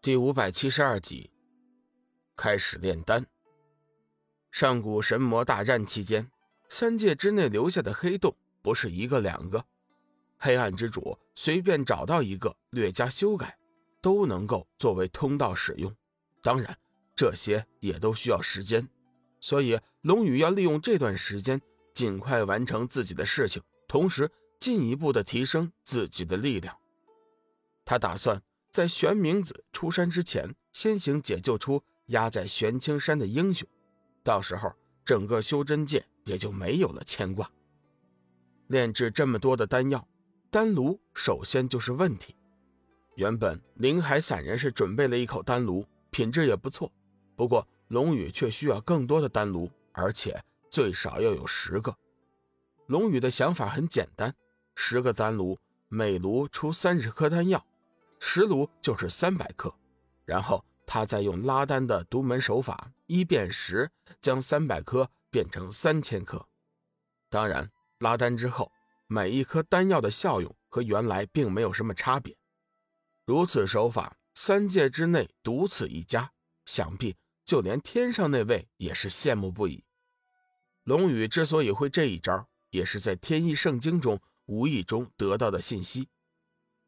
第五百七十二集，开始炼丹。上古神魔大战期间，三界之内留下的黑洞不是一个两个，黑暗之主随便找到一个，略加修改，都能够作为通道使用。当然，这些也都需要时间，所以龙宇要利用这段时间，尽快完成自己的事情，同时进一步的提升自己的力量。他打算。在玄冥子出山之前，先行解救出压在玄青山的英雄，到时候整个修真界也就没有了牵挂。炼制这么多的丹药，丹炉首先就是问题。原本林海散人是准备了一口丹炉，品质也不错，不过龙宇却需要更多的丹炉，而且最少要有十个。龙宇的想法很简单：十个丹炉，每炉出三十颗丹药。十炉就是三百克，然后他再用拉丹的独门手法一变十，将三百颗变成三千克。当然，拉丹之后，每一颗丹药的效用和原来并没有什么差别。如此手法，三界之内独此一家，想必就连天上那位也是羡慕不已。龙宇之所以会这一招，也是在天意圣经中无意中得到的信息。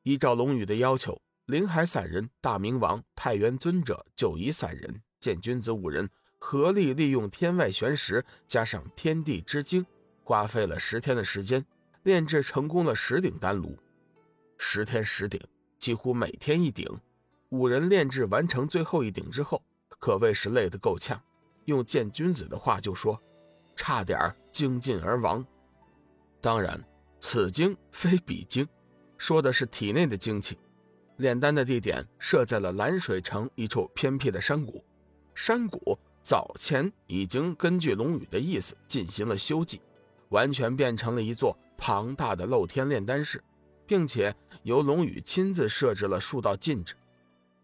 依照龙宇的要求，灵海散人、大明王、太元尊者、九夷散人、剑君子五人合力利用天外玄石加上天地之精，花费了十天的时间，炼制成功了十顶丹炉。十天十顶，几乎每天一顶。五人炼制完成最后一顶之后，可谓是累得够呛。用剑君子的话就说，差点精尽而亡。当然，此精非彼精。说的是体内的精气，炼丹的地点设在了蓝水城一处偏僻的山谷。山谷早前已经根据龙宇的意思进行了修葺，完全变成了一座庞大的露天炼丹室，并且由龙宇亲自设置了数道禁制。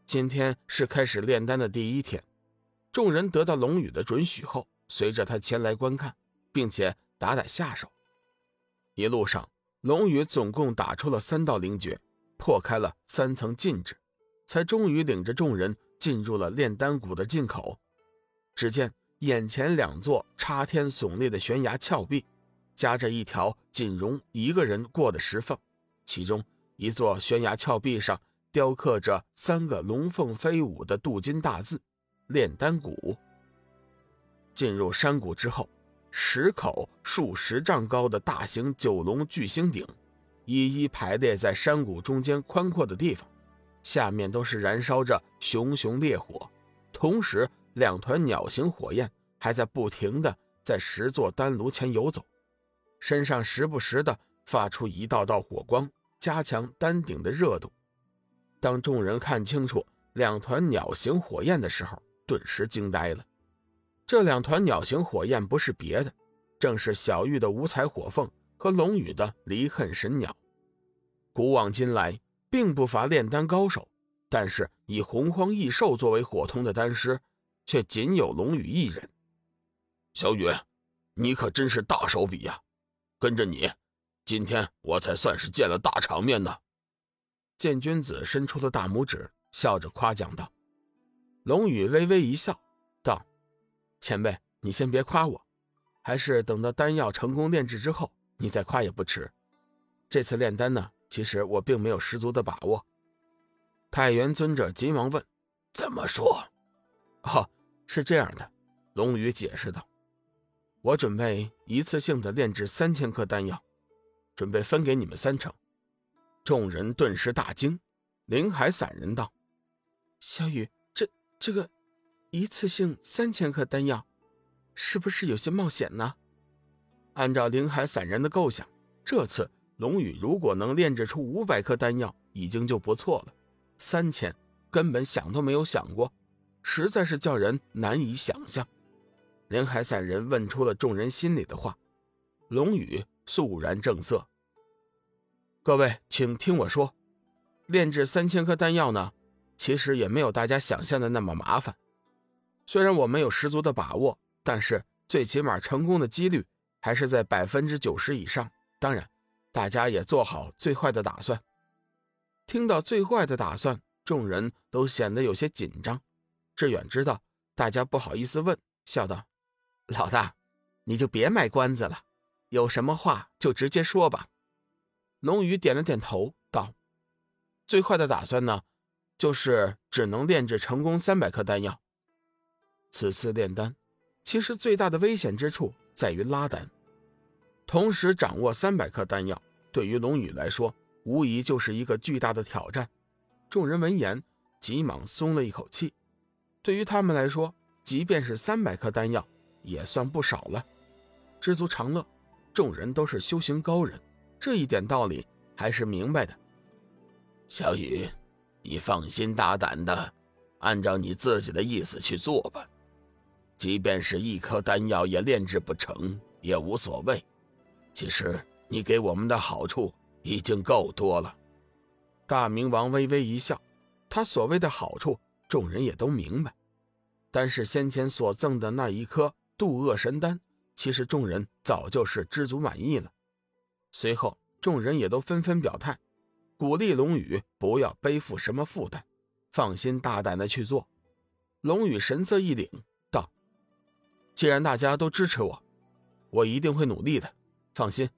今天是开始炼丹的第一天，众人得到龙宇的准许后，随着他前来观看，并且打打下手。一路上。龙宇总共打出了三道灵诀，破开了三层禁制，才终于领着众人进入了炼丹谷的进口。只见眼前两座插天耸立的悬崖峭壁，夹着一条仅容一个人过的石缝，其中一座悬崖峭壁上雕刻着三个龙凤飞舞的镀金大字“炼丹谷”。进入山谷之后。十口数十丈高的大型九龙巨星鼎，一一排列在山谷中间宽阔的地方，下面都是燃烧着熊熊烈火，同时两团鸟形火焰还在不停的在十座丹炉前游走，身上时不时的发出一道道火光，加强丹鼎的热度。当众人看清楚两团鸟形火焰的时候，顿时惊呆了。这两团鸟形火焰不是别的，正是小玉的五彩火凤和龙宇的离恨神鸟。古往今来，并不乏炼丹高手，但是以洪荒异兽作为火通的丹师，却仅有龙宇一人。小雨，你可真是大手笔呀！跟着你，今天我才算是见了大场面呢。剑君子伸出了大拇指，笑着夸奖道。龙宇微微一笑，前辈，你先别夸我，还是等到丹药成功炼制之后，你再夸也不迟。这次炼丹呢，其实我并没有十足的把握。太元尊者急忙问：“怎么说？”哦，是这样的，龙宇解释道：“我准备一次性的炼制三千颗丹药，准备分给你们三成。”众人顿时大惊。灵海散人道：“小雨，这这个……”一次性三千颗丹药，是不是有些冒险呢？按照灵海散人的构想，这次龙宇如果能炼制出五百颗丹药，已经就不错了。三千根本想都没有想过，实在是叫人难以想象。灵海散人问出了众人心里的话，龙宇肃然正色：“各位，请听我说，炼制三千颗丹药呢，其实也没有大家想象的那么麻烦。”虽然我没有十足的把握，但是最起码成功的几率还是在百分之九十以上。当然，大家也做好最坏的打算。听到最坏的打算，众人都显得有些紧张。志远知道大家不好意思问，笑道：“老大，你就别卖关子了，有什么话就直接说吧。”龙宇点了点头，道：“最坏的打算呢，就是只能炼制成功三百颗丹药。此次炼丹，其实最大的危险之处在于拉丹。同时掌握三百颗丹药，对于龙宇来说，无疑就是一个巨大的挑战。”众人闻言，急忙松了一口气。对于他们来说，即便是三百颗丹药，也算不少了。知足常乐，众人都是修行高人。这一点道理还是明白的。小雨，你放心大胆的，按照你自己的意思去做吧。即便是一颗丹药也炼制不成，也无所谓。其实你给我们的好处已经够多了。大明王微微一笑，他所谓的好处，众人也都明白。但是先前所赠的那一颗渡厄神丹，其实众人早就是知足满意了。随后，众人也都纷纷表态，鼓励龙宇不要背负什么负担，放心大胆的去做。龙宇神色一凛，：“既然大家都支持我，我一定会努力的。放心，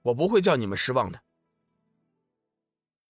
我不会叫你们失望的。”